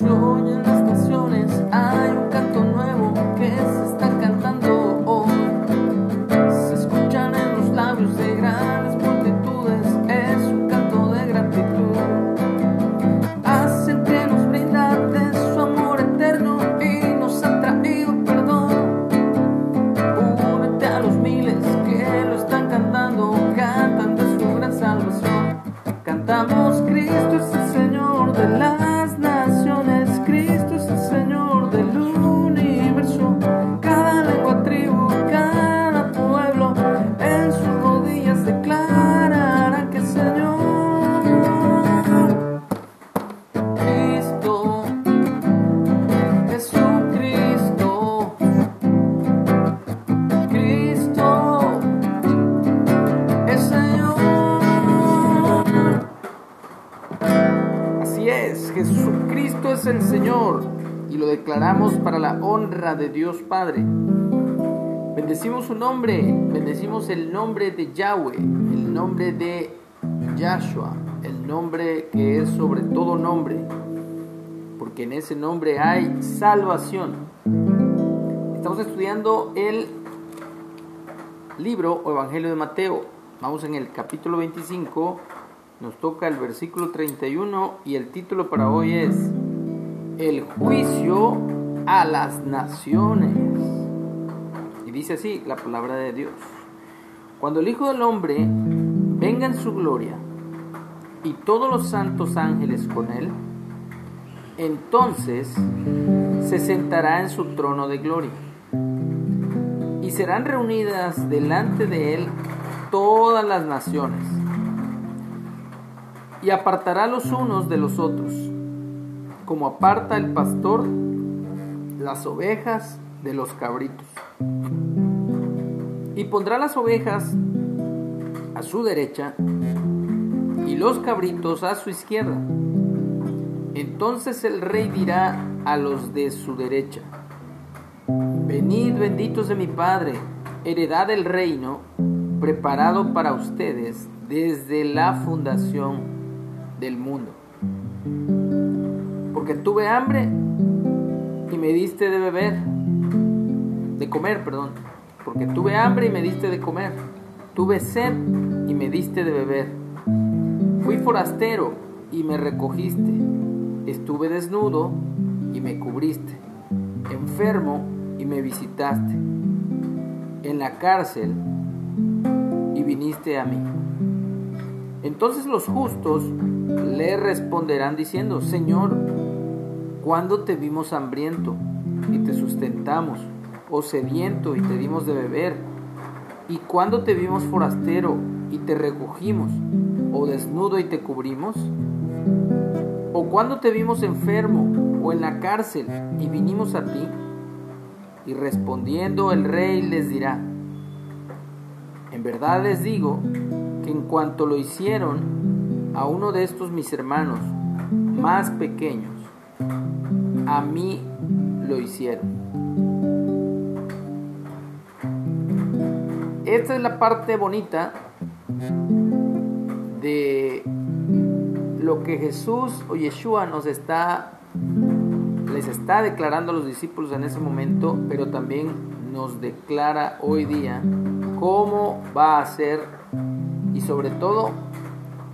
Se es, Jesucristo es el Señor y lo declaramos para la honra de Dios Padre. Bendecimos su nombre, bendecimos el nombre de Yahweh, el nombre de Yahshua, el nombre que es sobre todo nombre, porque en ese nombre hay salvación. Estamos estudiando el libro o Evangelio de Mateo. Vamos en el capítulo 25, nos toca el versículo 31 y el título para hoy es El juicio a las naciones. Y dice así la palabra de Dios. Cuando el Hijo del Hombre venga en su gloria y todos los santos ángeles con él, entonces se sentará en su trono de gloria y serán reunidas delante de él todas las naciones y apartará los unos de los otros, como aparta el pastor las ovejas de los cabritos. Y pondrá las ovejas a su derecha y los cabritos a su izquierda. Entonces el rey dirá a los de su derecha, Venid benditos de mi Padre, heredad del reino preparado para ustedes desde la fundación del mundo. Porque tuve hambre y me diste de beber, de comer, perdón. Porque tuve hambre y me diste de comer. Tuve sed y me diste de beber. Fui forastero y me recogiste. Estuve desnudo y me cubriste. Enfermo y me visitaste. En la cárcel y viniste a mí. Entonces los justos le responderán diciendo, Señor, ¿cuándo te vimos hambriento y te sustentamos? ¿O sediento y te dimos de beber? ¿Y cuándo te vimos forastero y te recogimos? ¿O desnudo y te cubrimos? ¿O cuándo te vimos enfermo o en la cárcel y vinimos a ti? Y respondiendo el rey les dirá, en verdad les digo que en cuanto lo hicieron a uno de estos mis hermanos más pequeños, a mí lo hicieron. Esta es la parte bonita de lo que Jesús o Yeshua nos está les está declarando a los discípulos en ese momento, pero también nos declara hoy día cómo va a ser y sobre todo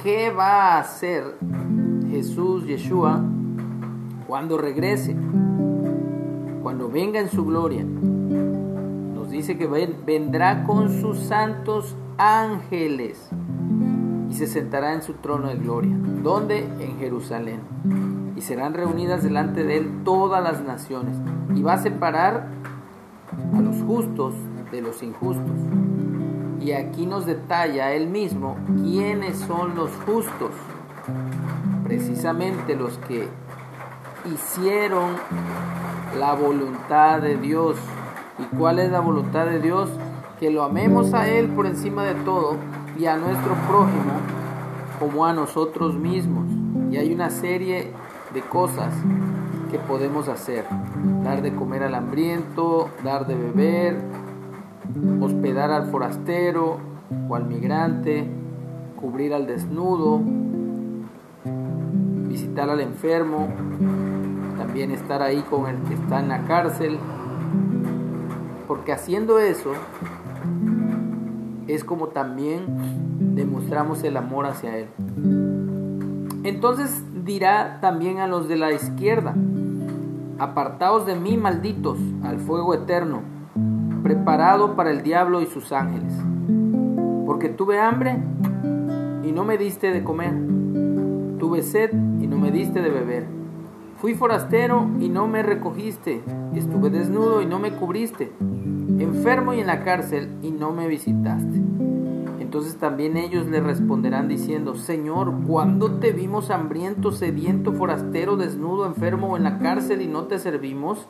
qué va a hacer Jesús Yeshua cuando regrese, cuando venga en su gloria. Nos dice que vendrá con sus santos ángeles y se sentará en su trono de gloria. ¿Dónde? En Jerusalén. Y serán reunidas delante de él todas las naciones. Y va a separar a los justos de los injustos. Y aquí nos detalla él mismo quiénes son los justos. Precisamente los que hicieron la voluntad de Dios. ¿Y cuál es la voluntad de Dios? Que lo amemos a Él por encima de todo y a nuestro prójimo como a nosotros mismos. Y hay una serie de cosas que podemos hacer. Dar de comer al hambriento, dar de beber, hospedar al forastero o al migrante, cubrir al desnudo, visitar al enfermo, también estar ahí con el que está en la cárcel, porque haciendo eso es como también demostramos el amor hacia Él. Entonces dirá también a los de la izquierda, apartaos de mí, malditos, al fuego eterno, preparado para el diablo y sus ángeles. Porque tuve hambre y no me diste de comer, tuve sed y no me diste de beber. Fui forastero y no me recogiste, estuve desnudo y no me cubriste, enfermo y en la cárcel y no me visitaste. Entonces también ellos le responderán diciendo, Señor, ¿cuándo te vimos hambriento, sediento, forastero, desnudo, enfermo o en la cárcel y no te servimos?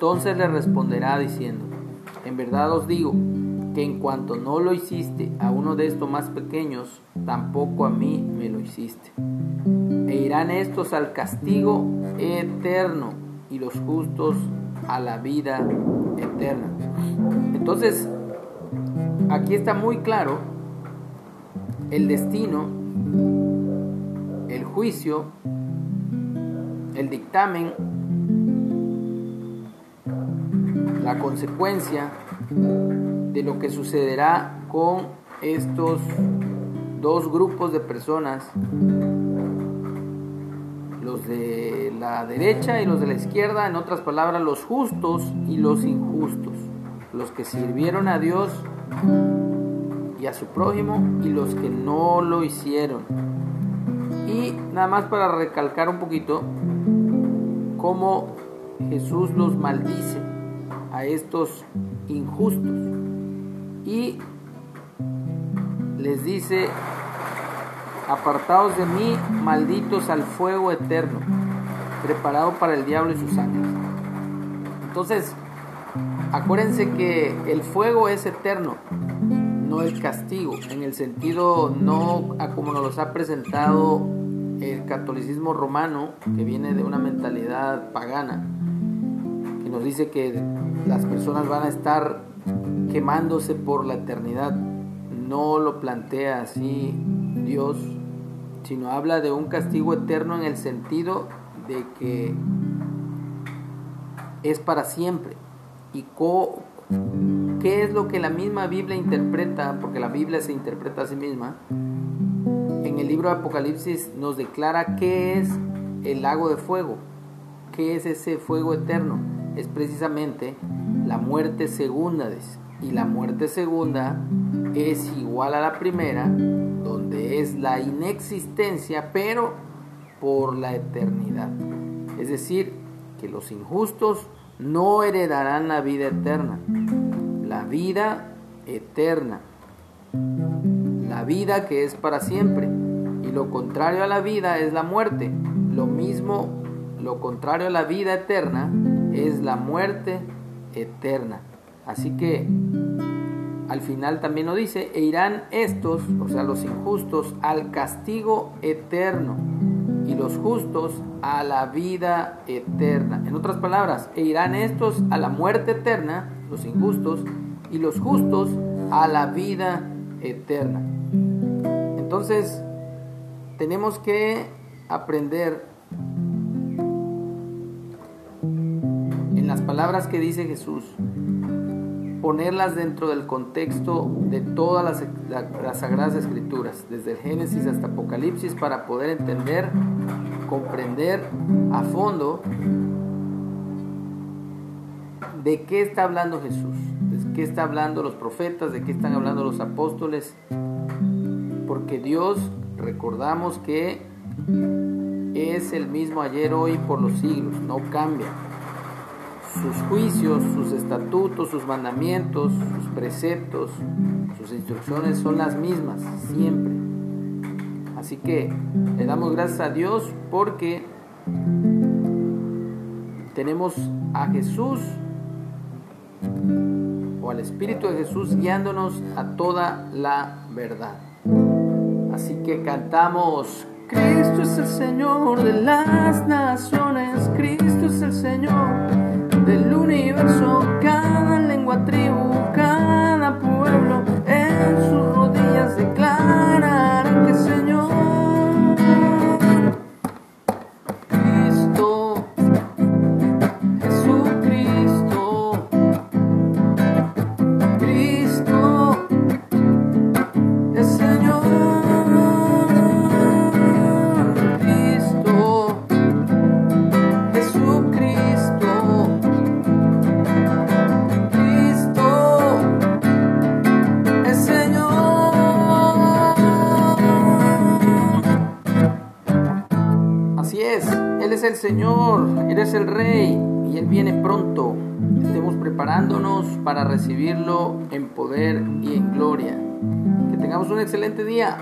Entonces le responderá diciendo, en verdad os digo que en cuanto no lo hiciste a uno de estos más pequeños, tampoco a mí me lo hiciste. E irán estos al castigo eterno y los justos a la vida eterna. Entonces, aquí está muy claro el destino, el juicio, el dictamen, la consecuencia de lo que sucederá con estos dos grupos de personas los de la derecha y los de la izquierda, en otras palabras, los justos y los injustos, los que sirvieron a Dios y a su prójimo y los que no lo hicieron. Y nada más para recalcar un poquito cómo Jesús los maldice a estos injustos y les dice apartados de mí, malditos al fuego eterno, preparado para el diablo y sus ángeles. Entonces, acuérdense que el fuego es eterno, no el castigo, en el sentido no a como nos los ha presentado el catolicismo romano, que viene de una mentalidad pagana, que nos dice que las personas van a estar quemándose por la eternidad. No lo plantea así Dios sino habla de un castigo eterno en el sentido de que es para siempre. ¿Y qué es lo que la misma Biblia interpreta? Porque la Biblia se interpreta a sí misma. En el libro de Apocalipsis nos declara qué es el lago de fuego, qué es ese fuego eterno. Es precisamente la muerte segunda. Y la muerte segunda es igual a la primera es la inexistencia, pero por la eternidad. Es decir, que los injustos no heredarán la vida eterna, la vida eterna, la vida que es para siempre. Y lo contrario a la vida es la muerte. Lo mismo, lo contrario a la vida eterna es la muerte eterna. Así que al final también lo dice, e irán estos, o sea, los injustos, al castigo eterno y los justos a la vida eterna. En otras palabras, e irán estos a la muerte eterna, los injustos, y los justos a la vida eterna. Entonces, tenemos que aprender las palabras que dice Jesús, ponerlas dentro del contexto de todas las, sagradas escrituras, desde el Génesis hasta Apocalipsis, para poder entender, comprender a fondo de qué está hablando Jesús, de qué está hablando los profetas, de qué están hablando los apóstoles, porque Dios, recordamos que es el mismo ayer, hoy, por los siglos, no cambia sus juicios, sus estatutos, sus mandamientos, sus preceptos, sus instrucciones son las mismas siempre. Así que le damos gracias a Dios porque tenemos a Jesús o al Espíritu de Jesús guiándonos a toda la verdad. Así que cantamos, Cristo es el Señor de las naciones, Cristo es el Señor del universo, cada lengua, tribu, cada el Señor, eres el Rey y Él viene pronto. Estemos preparándonos para recibirlo en poder y en gloria. Que tengamos un excelente día.